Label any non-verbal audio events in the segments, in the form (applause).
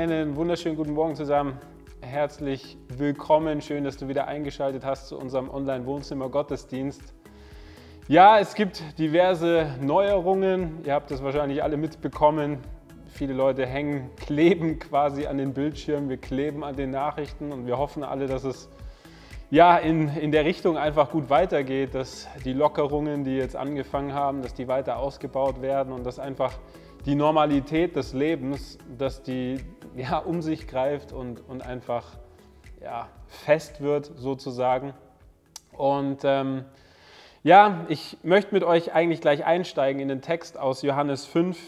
Einen wunderschönen guten Morgen zusammen. Herzlich willkommen. Schön, dass du wieder eingeschaltet hast zu unserem Online-Wohnzimmer-Gottesdienst. Ja, es gibt diverse Neuerungen. Ihr habt das wahrscheinlich alle mitbekommen. Viele Leute hängen, (laughs) kleben quasi an den Bildschirmen. Wir kleben an den Nachrichten und wir hoffen alle, dass es ja, in, in der Richtung einfach gut weitergeht, dass die Lockerungen, die jetzt angefangen haben, dass die weiter ausgebaut werden und dass einfach die Normalität des Lebens, dass die ja, um sich greift und, und einfach ja, fest wird sozusagen. Und ähm, ja, ich möchte mit euch eigentlich gleich einsteigen in den Text aus Johannes 5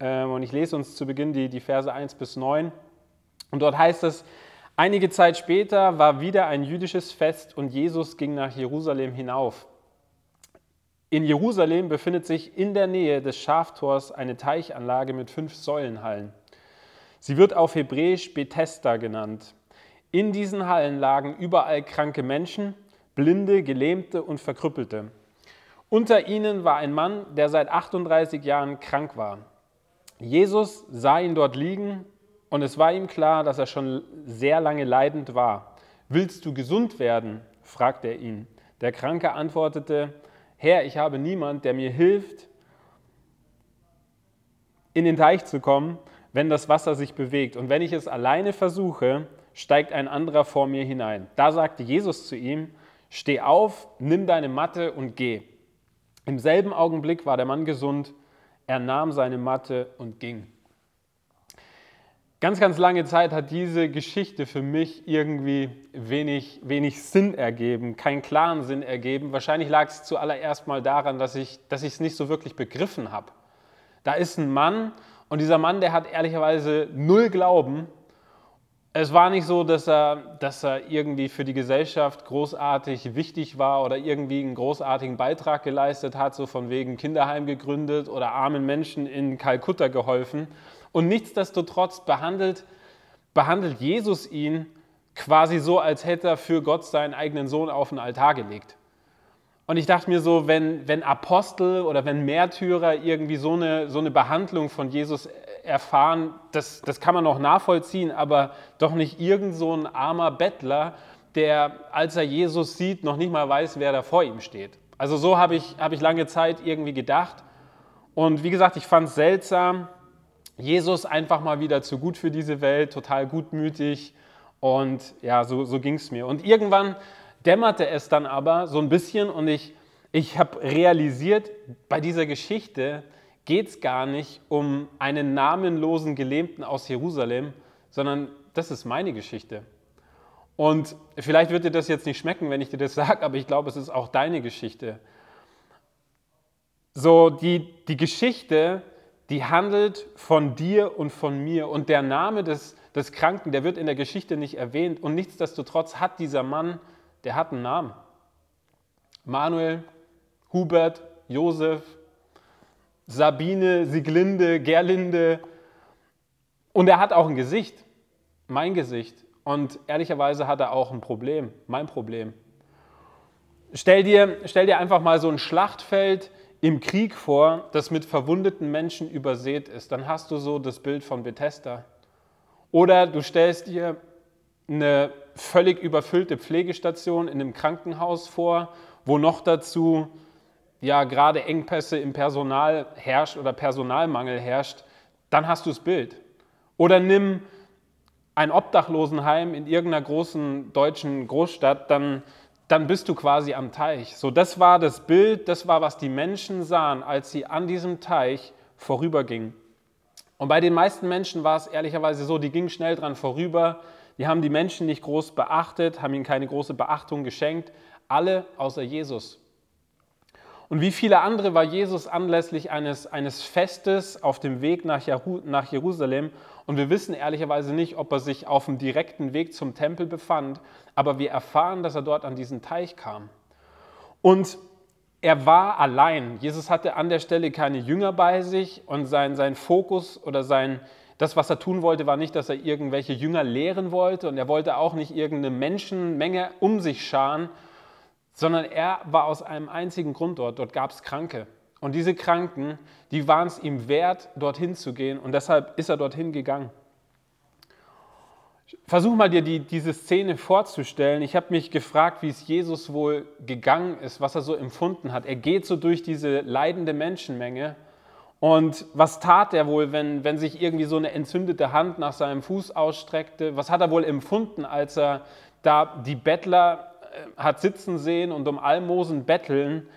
ähm, und ich lese uns zu Beginn die, die Verse 1 bis 9. Und dort heißt es, einige Zeit später war wieder ein jüdisches Fest und Jesus ging nach Jerusalem hinauf. In Jerusalem befindet sich in der Nähe des Schaftors eine Teichanlage mit fünf Säulenhallen. Sie wird auf Hebräisch Bethesda genannt. In diesen Hallen lagen überall kranke Menschen, Blinde, Gelähmte und Verkrüppelte. Unter ihnen war ein Mann, der seit 38 Jahren krank war. Jesus sah ihn dort liegen und es war ihm klar, dass er schon sehr lange leidend war. Willst du gesund werden? fragte er ihn. Der Kranke antwortete, Herr, ich habe niemand, der mir hilft, in den Teich zu kommen, wenn das Wasser sich bewegt. Und wenn ich es alleine versuche, steigt ein anderer vor mir hinein. Da sagte Jesus zu ihm, steh auf, nimm deine Matte und geh. Im selben Augenblick war der Mann gesund, er nahm seine Matte und ging. Ganz, ganz lange Zeit hat diese Geschichte für mich irgendwie wenig, wenig Sinn ergeben, keinen klaren Sinn ergeben. Wahrscheinlich lag es zuallererst mal daran, dass ich es nicht so wirklich begriffen habe. Da ist ein Mann und dieser Mann, der hat ehrlicherweise null Glauben. Es war nicht so, dass er, dass er irgendwie für die Gesellschaft großartig wichtig war oder irgendwie einen großartigen Beitrag geleistet hat, so von wegen Kinderheim gegründet oder armen Menschen in Kalkutta geholfen, und nichtsdestotrotz behandelt, behandelt Jesus ihn quasi so, als hätte er für Gott seinen eigenen Sohn auf den Altar gelegt. Und ich dachte mir so, wenn, wenn Apostel oder wenn Märtyrer irgendwie so eine, so eine Behandlung von Jesus erfahren, das, das kann man noch nachvollziehen, aber doch nicht irgend so ein armer Bettler, der, als er Jesus sieht, noch nicht mal weiß, wer da vor ihm steht. Also so habe ich, hab ich lange Zeit irgendwie gedacht. Und wie gesagt, ich fand es seltsam, Jesus einfach mal wieder zu gut für diese Welt, total gutmütig und ja, so, so ging es mir. Und irgendwann dämmerte es dann aber so ein bisschen und ich, ich habe realisiert, bei dieser Geschichte geht es gar nicht um einen namenlosen Gelähmten aus Jerusalem, sondern das ist meine Geschichte. Und vielleicht wird dir das jetzt nicht schmecken, wenn ich dir das (laughs) sage, aber ich glaube, es ist auch deine Geschichte. So, die, die Geschichte die handelt von dir und von mir. Und der Name des, des Kranken, der wird in der Geschichte nicht erwähnt. Und nichtsdestotrotz hat dieser Mann, der hat einen Namen. Manuel, Hubert, Josef, Sabine, Sieglinde, Gerlinde. Und er hat auch ein Gesicht, mein Gesicht. Und ehrlicherweise hat er auch ein Problem, mein Problem. Stell dir, stell dir einfach mal so ein Schlachtfeld im Krieg vor, das mit verwundeten Menschen übersät ist, dann hast du so das Bild von Bethesda. Oder du stellst dir eine völlig überfüllte Pflegestation in einem Krankenhaus vor, wo noch dazu ja gerade Engpässe im Personal herrscht oder Personalmangel herrscht, dann hast du das Bild. Oder nimm ein Obdachlosenheim in irgendeiner großen deutschen Großstadt, dann dann bist du quasi am Teich. So, das war das Bild, das war, was die Menschen sahen, als sie an diesem Teich vorübergingen. Und bei den meisten Menschen war es ehrlicherweise so, die gingen schnell dran vorüber, die haben die Menschen nicht groß beachtet, haben ihnen keine große Beachtung geschenkt, alle außer Jesus. Und wie viele andere war Jesus anlässlich eines, eines Festes auf dem Weg nach, Jerusalem. Und wir wissen ehrlicherweise nicht, ob er sich auf dem direkten Weg zum Tempel befand, aber wir erfahren, dass er dort an diesen Teich kam. Und er war allein. Jesus hatte an der Stelle keine Jünger bei sich und sein, sein Fokus oder sein, das, was er tun wollte, war nicht, dass er irgendwelche Jünger lehren wollte und er wollte auch nicht irgendeine Menschenmenge um sich scharen, sondern er war aus einem einzigen Grund dort. Dort gab es Kranke. Und diese Kranken, die waren es ihm wert, dorthin zu gehen und deshalb ist er dorthin gegangen. versuch mal dir die, diese Szene vorzustellen. Ich habe mich gefragt, wie es Jesus wohl gegangen ist, was er so empfunden hat. Er geht so durch diese leidende Menschenmenge. Und was tat er wohl, wenn, wenn sich irgendwie so eine entzündete Hand nach seinem Fuß ausstreckte? Was hat er wohl empfunden, als er da die Bettler äh, hat sitzen sehen und um Almosen betteln?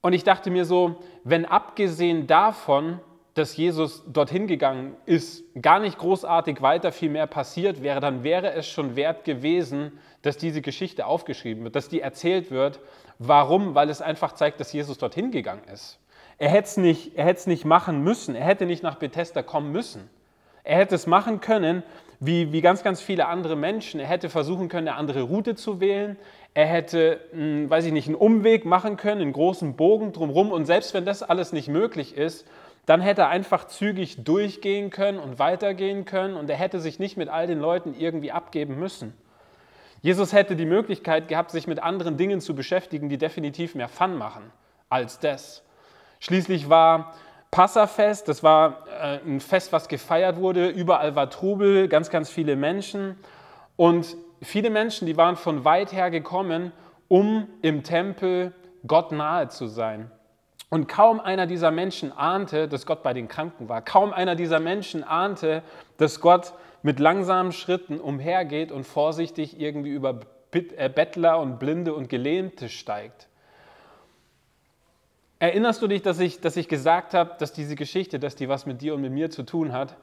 Und ich dachte mir so, wenn abgesehen davon dass Jesus dorthin gegangen ist, gar nicht großartig weiter viel mehr passiert wäre, dann wäre es schon wert gewesen, dass diese Geschichte aufgeschrieben wird, dass die erzählt wird. Warum? Weil es einfach zeigt, dass Jesus dorthin gegangen ist. Er hätte es nicht, er nicht machen müssen. Er hätte nicht nach Bethesda kommen müssen. Er hätte es machen können, wie, wie ganz, ganz viele andere Menschen. Er hätte versuchen können, eine andere Route zu wählen. Er hätte, hm, weiß ich nicht, einen Umweg machen können, einen großen Bogen drumherum. Und selbst wenn das alles nicht möglich ist, dann hätte er einfach zügig durchgehen können und weitergehen können und er hätte sich nicht mit all den Leuten irgendwie abgeben müssen. Jesus hätte die Möglichkeit gehabt, sich mit anderen Dingen zu beschäftigen, die definitiv mehr Fun machen als das. Schließlich war Passafest, das war äh, ein Fest, was gefeiert wurde, überall war Trubel, ganz, ganz viele Menschen und viele Menschen, die waren von weit her gekommen, um im Tempel Gott nahe zu sein. Und kaum einer dieser Menschen ahnte, dass Gott bei den Kranken war. Kaum einer dieser Menschen ahnte, dass Gott mit langsamen Schritten umhergeht und vorsichtig irgendwie über äh, Bettler und Blinde und Gelähmte steigt. Erinnerst du dich, dass ich, dass ich gesagt habe, dass diese Geschichte, dass die was mit dir und mit mir zu tun hat?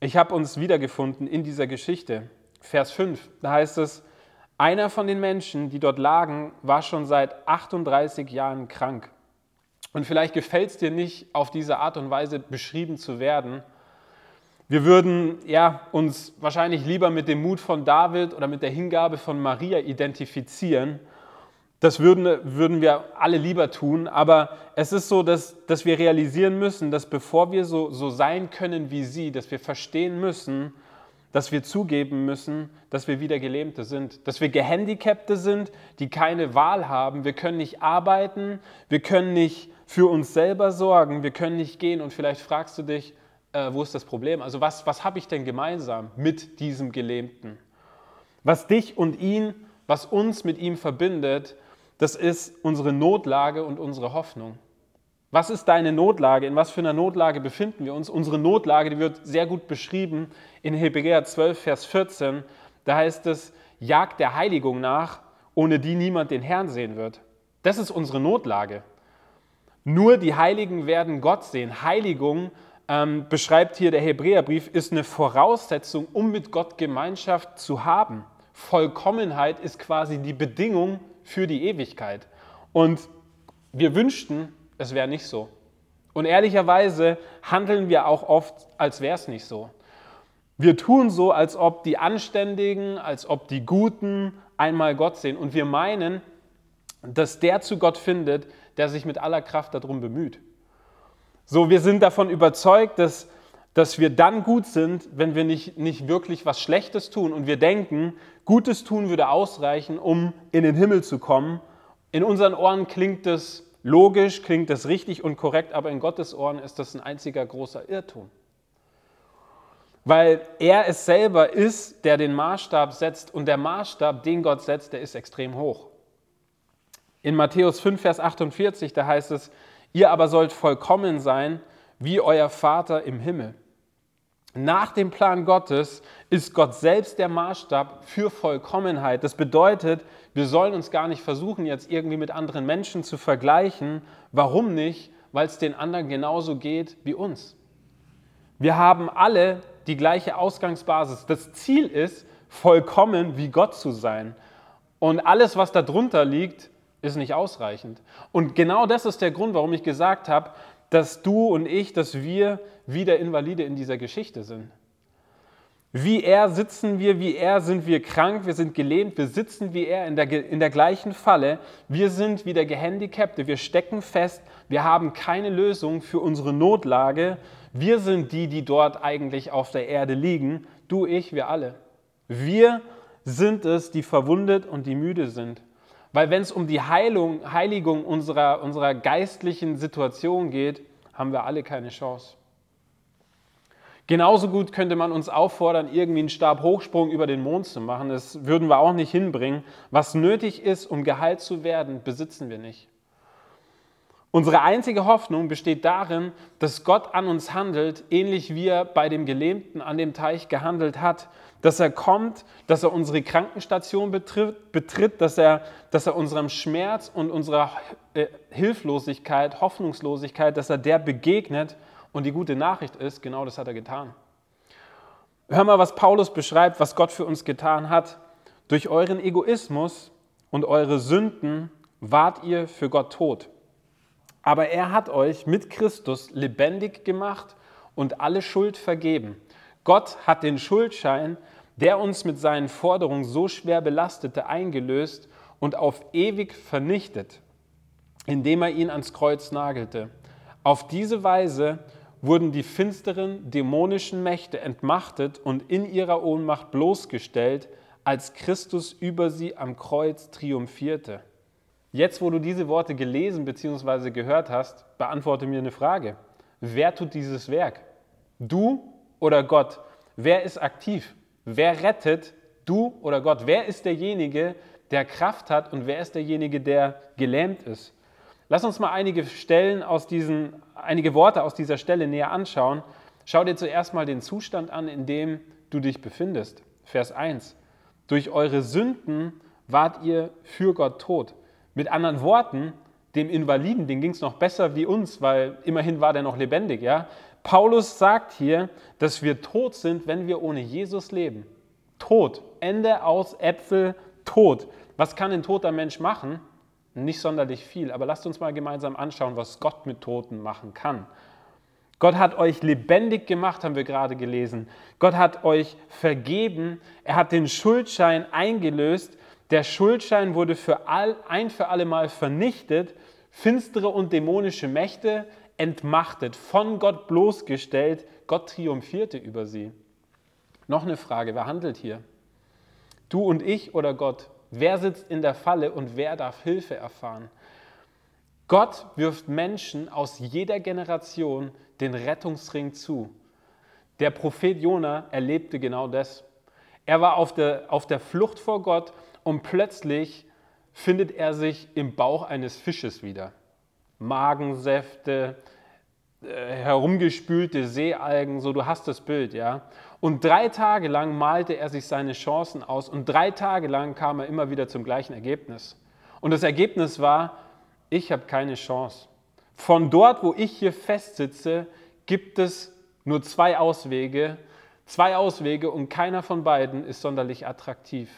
Ich habe uns wiedergefunden in dieser Geschichte. Vers 5, da heißt es, einer von den Menschen, die dort lagen, war schon seit 38 Jahren krank. Und vielleicht gefällt es dir nicht, auf diese Art und Weise beschrieben zu werden. Wir würden ja, uns wahrscheinlich lieber mit dem Mut von David oder mit der Hingabe von Maria identifizieren. Das würden, würden wir alle lieber tun, aber es ist so, dass, dass wir realisieren müssen, dass bevor wir so, so sein können wie sie, dass wir verstehen müssen, dass wir zugeben müssen, dass wir wieder Gelähmte sind, dass wir Gehandicapte sind, die keine Wahl haben. Wir können nicht arbeiten, wir können nicht für uns selber sorgen, wir können nicht gehen und vielleicht fragst du dich, äh, wo ist das Problem? Also was, was habe ich denn gemeinsam mit diesem Gelähmten? Was dich und ihn, was uns mit ihm verbindet, das ist unsere Notlage und unsere Hoffnung. Was ist deine Notlage? In was für einer Notlage befinden wir uns? Unsere Notlage, die wird sehr gut beschrieben in Hebräer 12, Vers 14. Da heißt es, jagt der Heiligung nach, ohne die niemand den Herrn sehen wird. Das ist unsere Notlage. Nur die Heiligen werden Gott sehen. Heiligung, ähm, beschreibt hier der Hebräerbrief, ist eine Voraussetzung, um mit Gott Gemeinschaft zu haben. Vollkommenheit ist quasi die Bedingung für die Ewigkeit. Und wir wünschten, es wäre nicht so. Und ehrlicherweise handeln wir auch oft, als wäre es nicht so. Wir tun so, als ob die Anständigen, als ob die Guten einmal Gott sehen. Und wir meinen, dass der zu Gott findet, der sich mit aller Kraft darum bemüht. So, wir sind davon überzeugt, dass, dass wir dann gut sind, wenn wir nicht, nicht wirklich was Schlechtes tun und wir denken, Gutes tun würde ausreichen, um in den Himmel zu kommen. In unseren Ohren klingt das logisch, klingt das richtig und korrekt, aber in Gottes Ohren ist das ein einziger großer Irrtum. Weil er es selber ist, der den Maßstab setzt und der Maßstab, den Gott setzt, der ist extrem hoch. In Matthäus 5, Vers 48, da heißt es, ihr aber sollt vollkommen sein, wie euer Vater im Himmel. Nach dem Plan Gottes ist Gott selbst der Maßstab für Vollkommenheit. Das bedeutet, wir sollen uns gar nicht versuchen, jetzt irgendwie mit anderen Menschen zu vergleichen. Warum nicht? Weil es den anderen genauso geht wie uns. Wir haben alle die gleiche Ausgangsbasis. Das Ziel ist, vollkommen wie Gott zu sein. Und alles, was darunter liegt, ist nicht ausreichend. Und genau das ist der Grund, warum ich gesagt habe, dass du und ich, dass wir wieder Invalide in dieser Geschichte sind. Wie er sitzen wir, wie er sind wir krank, wir sind gelähmt, wir sitzen wie er in der, in der gleichen Falle. Wir sind wie der Gehandicapte, wir stecken fest, wir haben keine Lösung für unsere Notlage. Wir sind die, die dort eigentlich auf der Erde liegen. Du, ich, wir alle. Wir sind es, die verwundet und die müde sind. Weil wenn es um die Heilung, Heiligung unserer, unserer geistlichen Situation geht, haben wir alle keine Chance. Genauso gut könnte man uns auffordern, irgendwie einen Stabhochsprung über den Mond zu machen. Das würden wir auch nicht hinbringen. Was nötig ist, um geheilt zu werden, besitzen wir nicht. Unsere einzige Hoffnung besteht darin, dass Gott an uns handelt, ähnlich wie er bei dem Gelähmten an dem Teich gehandelt hat. Dass er kommt, dass er unsere Krankenstation betritt, betritt dass, er, dass er unserem Schmerz und unserer äh, Hilflosigkeit, Hoffnungslosigkeit, dass er der begegnet und die gute Nachricht ist, genau das hat er getan. Hör mal, was Paulus beschreibt, was Gott für uns getan hat. Durch euren Egoismus und eure Sünden wart ihr für Gott tot. Aber er hat euch mit Christus lebendig gemacht und alle Schuld vergeben. Gott hat den Schuldschein, der uns mit seinen Forderungen so schwer belastete, eingelöst und auf ewig vernichtet, indem er ihn ans Kreuz nagelte. Auf diese Weise wurden die finsteren dämonischen Mächte entmachtet und in ihrer Ohnmacht bloßgestellt, als Christus über sie am Kreuz triumphierte. Jetzt, wo du diese Worte gelesen bzw. gehört hast, beantworte mir eine Frage. Wer tut dieses Werk? Du oder Gott? Wer ist aktiv? Wer rettet? Du oder Gott? Wer ist derjenige, der Kraft hat und wer ist derjenige, der gelähmt ist? Lass uns mal einige Stellen aus diesen, einige Worte aus dieser Stelle näher anschauen. Schau dir zuerst mal den Zustand an, in dem du dich befindest. Vers 1. Durch eure Sünden wart ihr für Gott tot. Mit anderen Worten, dem Invaliden, den ging es noch besser wie uns, weil immerhin war der noch lebendig. Ja? Paulus sagt hier, dass wir tot sind, wenn wir ohne Jesus leben. Tot. Ende aus Äpfel, tot. Was kann ein toter Mensch machen? Nicht sonderlich viel, aber lasst uns mal gemeinsam anschauen, was Gott mit Toten machen kann. Gott hat euch lebendig gemacht, haben wir gerade gelesen. Gott hat euch vergeben. Er hat den Schuldschein eingelöst. Der Schuldschein wurde für all, ein für alle Mal vernichtet. Finstere und dämonische Mächte entmachtet, von Gott bloßgestellt. Gott triumphierte über sie. Noch eine Frage, wer handelt hier? Du und ich oder Gott? Wer sitzt in der Falle und wer darf Hilfe erfahren? Gott wirft Menschen aus jeder Generation den Rettungsring zu. Der Prophet Jona erlebte genau das. Er war auf der, auf der Flucht vor Gott und plötzlich findet er sich im Bauch eines Fisches wieder. Magensäfte, äh, herumgespülte Seealgen, so du hast das Bild, ja. Und drei Tage lang malte er sich seine Chancen aus und drei Tage lang kam er immer wieder zum gleichen Ergebnis. Und das Ergebnis war, ich habe keine Chance. Von dort, wo ich hier festsitze, gibt es nur zwei Auswege. Zwei Auswege und keiner von beiden ist sonderlich attraktiv.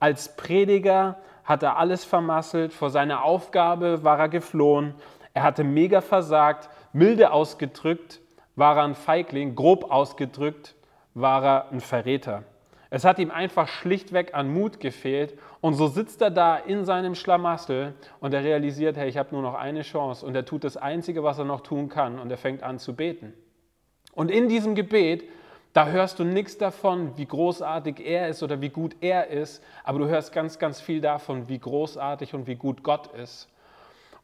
Als Prediger hat er alles vermasselt, vor seiner Aufgabe war er geflohen, er hatte mega versagt, milde ausgedrückt war er ein Feigling, grob ausgedrückt war er ein Verräter. Es hat ihm einfach schlichtweg an Mut gefehlt und so sitzt er da in seinem Schlamassel und er realisiert, hey, ich habe nur noch eine Chance und er tut das Einzige, was er noch tun kann und er fängt an zu beten. Und in diesem Gebet, da hörst du nichts davon, wie großartig er ist oder wie gut er ist, aber du hörst ganz, ganz viel davon, wie großartig und wie gut Gott ist.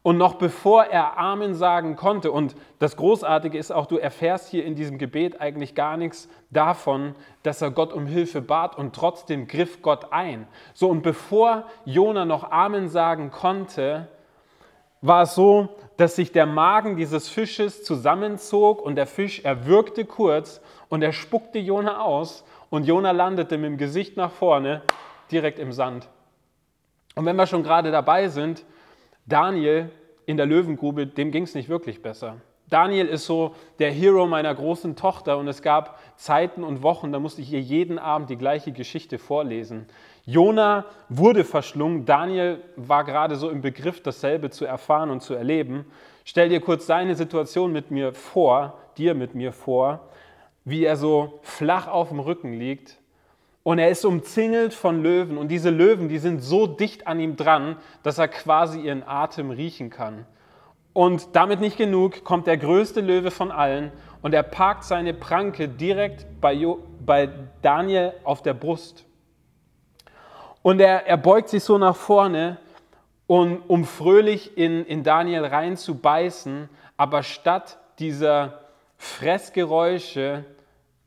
Und noch bevor er Amen sagen konnte, und das Großartige ist auch, du erfährst hier in diesem Gebet eigentlich gar nichts davon, dass er Gott um Hilfe bat und trotzdem griff Gott ein. So, und bevor Jona noch Amen sagen konnte, war es so, dass sich der Magen dieses Fisches zusammenzog und der Fisch erwürgte kurz und er spuckte Jona aus und Jona landete mit dem Gesicht nach vorne direkt im Sand. Und wenn wir schon gerade dabei sind, Daniel in der Löwengrube, dem ging es nicht wirklich besser. Daniel ist so der Hero meiner großen Tochter und es gab Zeiten und Wochen, da musste ich ihr jeden Abend die gleiche Geschichte vorlesen. Jona wurde verschlungen, Daniel war gerade so im Begriff, dasselbe zu erfahren und zu erleben. Stell dir kurz seine Situation mit mir vor, dir mit mir vor, wie er so flach auf dem Rücken liegt, und er ist umzingelt von Löwen. Und diese Löwen, die sind so dicht an ihm dran, dass er quasi ihren Atem riechen kann. Und damit nicht genug, kommt der größte Löwe von allen und er parkt seine Pranke direkt bei, jo bei Daniel auf der Brust. Und er, er beugt sich so nach vorne, und, um fröhlich in, in Daniel reinzubeißen, aber statt dieser Fressgeräusche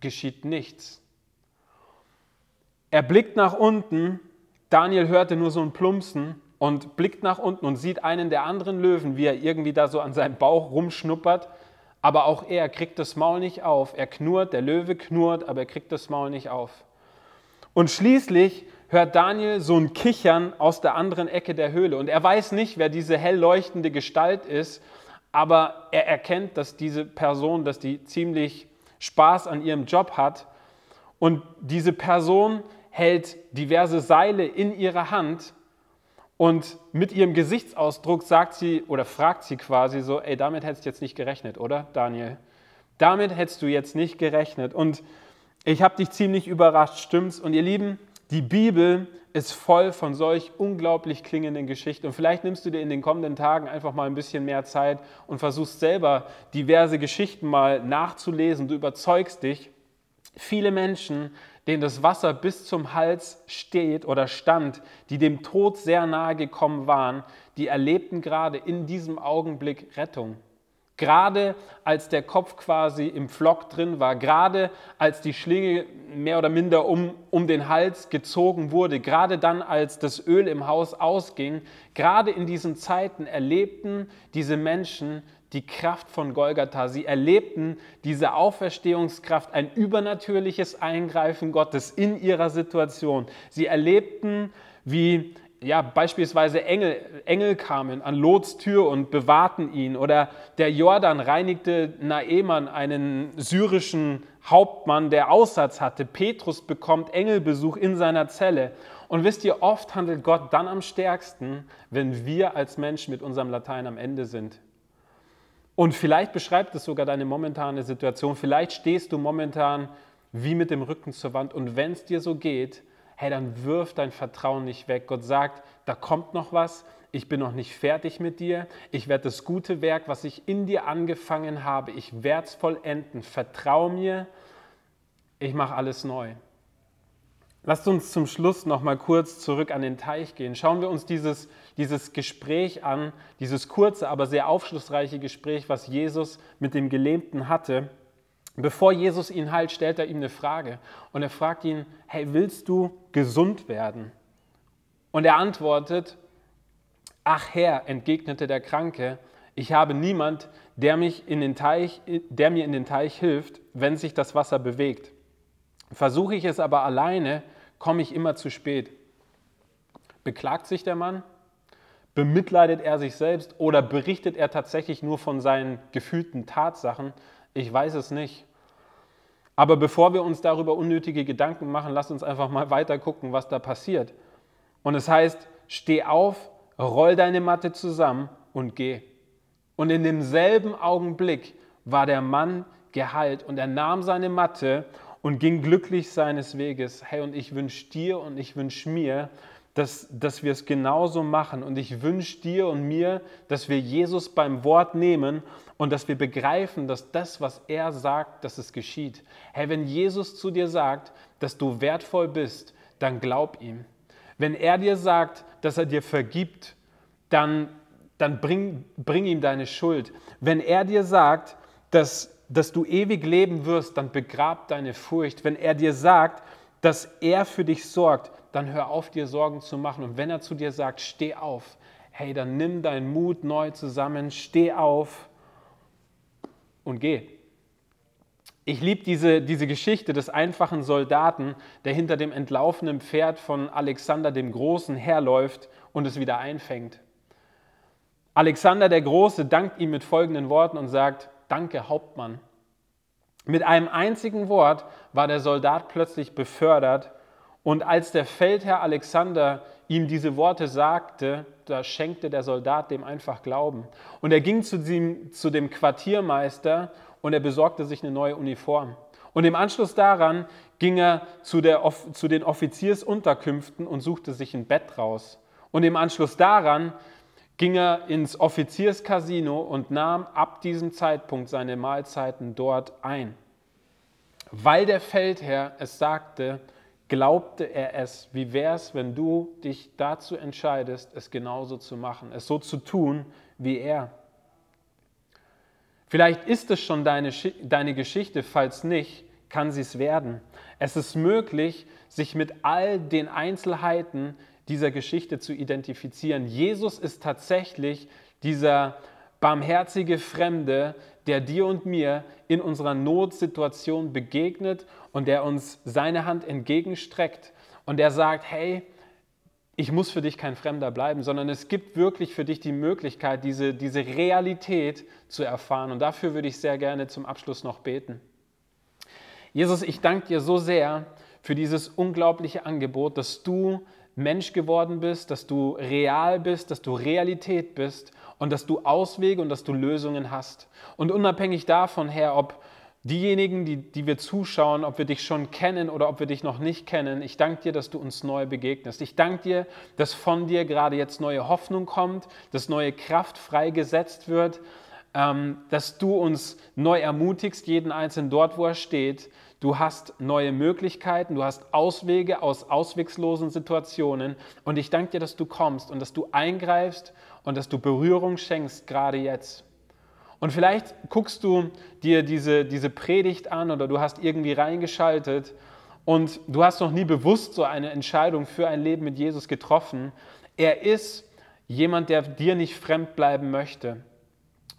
geschieht nichts. Er blickt nach unten, Daniel hörte nur so ein Plumpsen und blickt nach unten und sieht einen der anderen Löwen, wie er irgendwie da so an seinem Bauch rumschnuppert. Aber auch er kriegt das Maul nicht auf. Er knurrt, der Löwe knurrt, aber er kriegt das Maul nicht auf. Und schließlich hört Daniel so ein Kichern aus der anderen Ecke der Höhle. Und er weiß nicht, wer diese hell leuchtende Gestalt ist, aber er erkennt, dass diese Person, dass die ziemlich Spaß an ihrem Job hat. Und diese Person hält diverse Seile in ihrer Hand und mit ihrem Gesichtsausdruck sagt sie oder fragt sie quasi so, ey, damit hättest du jetzt nicht gerechnet, oder Daniel? Damit hättest du jetzt nicht gerechnet. Und ich habe dich ziemlich überrascht, stimmt's? Und ihr Lieben, die Bibel ist voll von solch unglaublich klingenden Geschichten. Und vielleicht nimmst du dir in den kommenden Tagen einfach mal ein bisschen mehr Zeit und versuchst selber diverse Geschichten mal nachzulesen. Du überzeugst dich. Viele Menschen denen das Wasser bis zum Hals steht oder stand, die dem Tod sehr nahe gekommen waren, die erlebten gerade in diesem Augenblick Rettung. Gerade als der Kopf quasi im Flock drin war, gerade als die Schlinge mehr oder minder um, um den Hals gezogen wurde, gerade dann, als das Öl im Haus ausging, gerade in diesen Zeiten erlebten diese Menschen die Kraft von Golgatha. Sie erlebten diese Auferstehungskraft, ein übernatürliches Eingreifen Gottes in ihrer Situation. Sie erlebten, wie ja, beispielsweise Engel, Engel kamen an Lots Tür und bewahrten ihn. Oder der Jordan reinigte Naeman, einen syrischen Hauptmann, der Aussatz hatte. Petrus bekommt Engelbesuch in seiner Zelle. Und wisst ihr, oft handelt Gott dann am stärksten, wenn wir als Menschen mit unserem Latein am Ende sind. Und vielleicht beschreibt es sogar deine momentane Situation. Vielleicht stehst du momentan wie mit dem Rücken zur Wand. Und wenn es dir so geht, hey, dann wirf dein Vertrauen nicht weg. Gott sagt, da kommt noch was. Ich bin noch nicht fertig mit dir. Ich werde das gute Werk, was ich in dir angefangen habe, ich werde es vollenden. Vertrau mir. Ich mache alles neu. Lasst uns zum Schluss noch mal kurz zurück an den Teich gehen. Schauen wir uns dieses, dieses Gespräch an, dieses kurze, aber sehr aufschlussreiche Gespräch, was Jesus mit dem Gelähmten hatte. Bevor Jesus ihn heilt, stellt er ihm eine Frage und er fragt ihn, hey, willst du gesund werden? Und er antwortet, ach Herr, entgegnete der Kranke, ich habe niemand, der, mich in den Teich, der mir in den Teich hilft, wenn sich das Wasser bewegt. Versuche ich es aber alleine, komme ich immer zu spät. Beklagt sich der Mann? Bemitleidet er sich selbst oder berichtet er tatsächlich nur von seinen gefühlten Tatsachen? Ich weiß es nicht. Aber bevor wir uns darüber unnötige Gedanken machen, lasst uns einfach mal weiter gucken, was da passiert. Und es heißt, steh auf, roll deine Matte zusammen und geh. Und in demselben Augenblick war der Mann geheilt und er nahm seine Matte und ging glücklich seines Weges. Hey, und ich wünsche dir und ich wünsche mir, dass, dass wir es genauso machen. Und ich wünsche dir und mir, dass wir Jesus beim Wort nehmen und dass wir begreifen, dass das, was er sagt, dass es geschieht. Hey, wenn Jesus zu dir sagt, dass du wertvoll bist, dann glaub ihm. Wenn er dir sagt, dass er dir vergibt, dann, dann bring, bring ihm deine Schuld. Wenn er dir sagt, dass dass du ewig leben wirst, dann begrab deine Furcht. Wenn er dir sagt, dass er für dich sorgt, dann hör auf, dir Sorgen zu machen. Und wenn er zu dir sagt, steh auf, hey, dann nimm deinen Mut neu zusammen, steh auf und geh. Ich liebe diese, diese Geschichte des einfachen Soldaten, der hinter dem entlaufenen Pferd von Alexander dem Großen herläuft und es wieder einfängt. Alexander der Große dankt ihm mit folgenden Worten und sagt, Danke, Hauptmann. Mit einem einzigen Wort war der Soldat plötzlich befördert und als der Feldherr Alexander ihm diese Worte sagte, da schenkte der Soldat dem einfach Glauben. Und er ging zu dem, zu dem Quartiermeister und er besorgte sich eine neue Uniform. Und im Anschluss daran ging er zu, der, zu den Offiziersunterkünften und suchte sich ein Bett raus. Und im Anschluss daran ging er ins Offizierscasino und nahm ab diesem Zeitpunkt seine Mahlzeiten dort ein. Weil der Feldherr es sagte, glaubte er es. Wie wäre es, wenn du dich dazu entscheidest, es genauso zu machen, es so zu tun wie er? Vielleicht ist es schon deine, deine Geschichte, falls nicht, kann sie es werden. Es ist möglich, sich mit all den Einzelheiten dieser Geschichte zu identifizieren. Jesus ist tatsächlich dieser barmherzige Fremde, der dir und mir in unserer Notsituation begegnet und der uns seine Hand entgegenstreckt und der sagt, hey, ich muss für dich kein Fremder bleiben, sondern es gibt wirklich für dich die Möglichkeit, diese, diese Realität zu erfahren. Und dafür würde ich sehr gerne zum Abschluss noch beten. Jesus, ich danke dir so sehr für dieses unglaubliche Angebot, dass du Mensch geworden bist, dass du real bist, dass du Realität bist und dass du Auswege und dass du Lösungen hast. Und unabhängig davon, Herr, ob diejenigen, die, die wir zuschauen, ob wir dich schon kennen oder ob wir dich noch nicht kennen, ich danke dir, dass du uns neu begegnest. Ich danke dir, dass von dir gerade jetzt neue Hoffnung kommt, dass neue Kraft freigesetzt wird, ähm, dass du uns neu ermutigst, jeden Einzelnen dort, wo er steht. Du hast neue Möglichkeiten, du hast Auswege aus ausweglosen Situationen. Und ich danke dir, dass du kommst und dass du eingreifst und dass du Berührung schenkst, gerade jetzt. Und vielleicht guckst du dir diese, diese Predigt an oder du hast irgendwie reingeschaltet und du hast noch nie bewusst so eine Entscheidung für ein Leben mit Jesus getroffen. Er ist jemand, der dir nicht fremd bleiben möchte.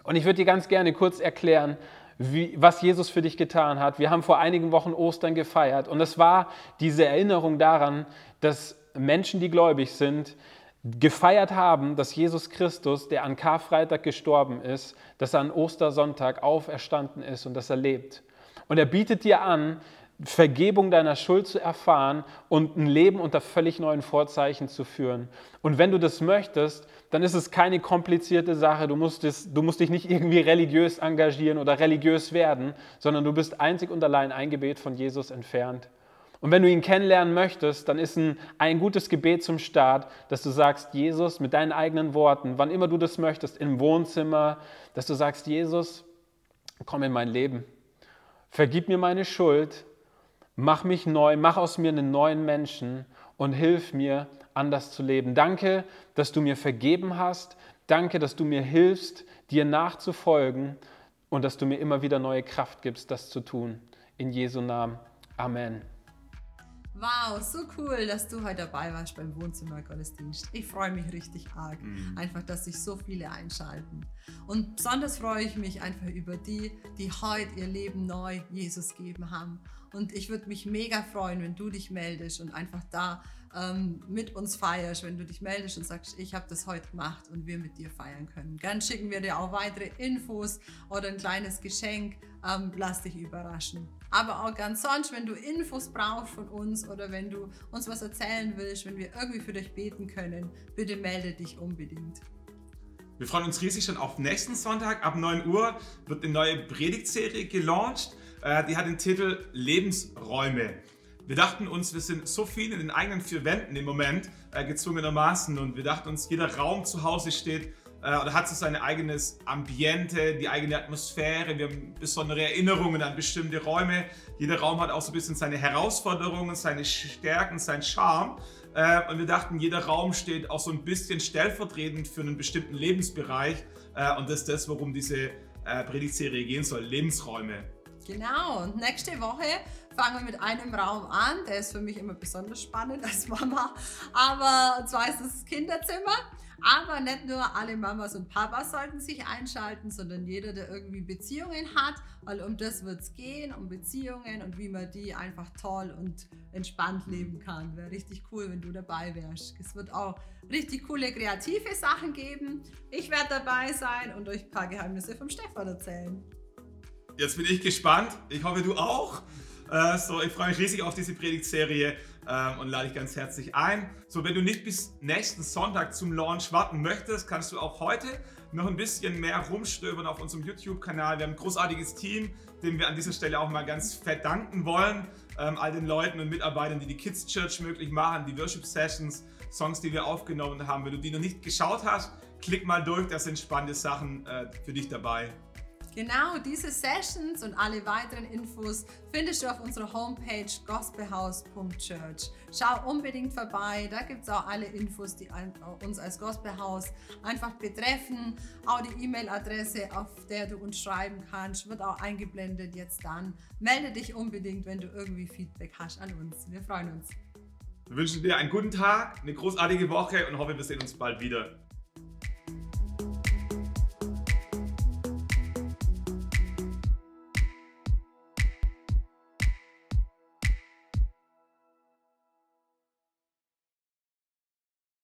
Und ich würde dir ganz gerne kurz erklären, wie, was Jesus für dich getan hat. Wir haben vor einigen Wochen Ostern gefeiert und es war diese Erinnerung daran, dass Menschen, die gläubig sind, gefeiert haben, dass Jesus Christus, der an Karfreitag gestorben ist, dass er an Ostersonntag auferstanden ist und dass er lebt. Und er bietet dir an, Vergebung deiner Schuld zu erfahren und ein Leben unter völlig neuen Vorzeichen zu führen. Und wenn du das möchtest, dann ist es keine komplizierte Sache. Du musst, es, du musst dich nicht irgendwie religiös engagieren oder religiös werden, sondern du bist einzig und allein ein Gebet von Jesus entfernt. Und wenn du ihn kennenlernen möchtest, dann ist ein, ein gutes Gebet zum Start, dass du sagst, Jesus, mit deinen eigenen Worten, wann immer du das möchtest, im Wohnzimmer, dass du sagst, Jesus, komm in mein Leben. Vergib mir meine Schuld, mach mich neu, mach aus mir einen neuen Menschen und hilf mir, anders zu leben. Danke, dass du mir vergeben hast. Danke, dass du mir hilfst, dir nachzufolgen und dass du mir immer wieder neue Kraft gibst, das zu tun. In Jesu Namen. Amen. Wow, so cool, dass du heute dabei warst beim Wohnzimmergottesdienst. Ich freue mich richtig arg, mhm. einfach, dass sich so viele einschalten. Und besonders freue ich mich einfach über die, die heute ihr Leben neu Jesus geben haben. Und ich würde mich mega freuen, wenn du dich meldest und einfach da ähm, mit uns feierst, wenn du dich meldest und sagst, ich habe das heute gemacht und wir mit dir feiern können. Gern schicken wir dir auch weitere Infos oder ein kleines Geschenk. Ähm, lass dich überraschen. Aber auch ganz sonst, wenn du Infos brauchst von uns oder wenn du uns was erzählen willst, wenn wir irgendwie für dich beten können, bitte melde dich unbedingt. Wir freuen uns riesig schon auf nächsten Sonntag. Ab 9 Uhr wird eine neue Predigtserie gelauncht. Äh, die hat den Titel Lebensräume. Wir dachten uns, wir sind so viel in den eigenen vier Wänden im Moment, äh, gezwungenermaßen. Und wir dachten uns, jeder Raum zu Hause steht äh, oder hat so sein eigenes Ambiente, die eigene Atmosphäre. Wir haben besondere Erinnerungen an bestimmte Räume. Jeder Raum hat auch so ein bisschen seine Herausforderungen, seine Stärken, seinen Charme. Äh, und wir dachten, jeder Raum steht auch so ein bisschen stellvertretend für einen bestimmten Lebensbereich. Äh, und das ist das, worum diese äh, Predigtserie gehen soll: Lebensräume. Genau, und nächste Woche fangen wir mit einem Raum an. Der ist für mich immer besonders spannend als Mama. Aber zwar ist das Kinderzimmer. Aber nicht nur alle Mamas und Papas sollten sich einschalten, sondern jeder, der irgendwie Beziehungen hat, weil um das wird es gehen, um Beziehungen und wie man die einfach toll und entspannt leben kann. Wäre richtig cool, wenn du dabei wärst. Es wird auch richtig coole kreative Sachen geben. Ich werde dabei sein und euch ein paar Geheimnisse vom Stefan erzählen. Jetzt bin ich gespannt. Ich hoffe, du auch. Äh, so, ich freue mich riesig auf diese Predigtserie ähm, und lade dich ganz herzlich ein. So, wenn du nicht bis nächsten Sonntag zum Launch warten möchtest, kannst du auch heute noch ein bisschen mehr rumstöbern auf unserem YouTube-Kanal. Wir haben ein großartiges Team, dem wir an dieser Stelle auch mal ganz fett danken wollen. Ähm, all den Leuten und Mitarbeitern, die die Kids Church möglich machen, die Worship Sessions, Songs, die wir aufgenommen haben. Wenn du die noch nicht geschaut hast, klick mal durch, da sind spannende Sachen äh, für dich dabei. Genau, diese Sessions und alle weiteren Infos findest du auf unserer Homepage gospelhouse.church. Schau unbedingt vorbei, da gibt es auch alle Infos, die uns als Gospelhaus einfach betreffen. Auch die E-Mail-Adresse, auf der du uns schreiben kannst, wird auch eingeblendet jetzt dann. Melde dich unbedingt, wenn du irgendwie Feedback hast an uns. Wir freuen uns. Wir wünschen dir einen guten Tag, eine großartige Woche und hoffe, wir sehen uns bald wieder.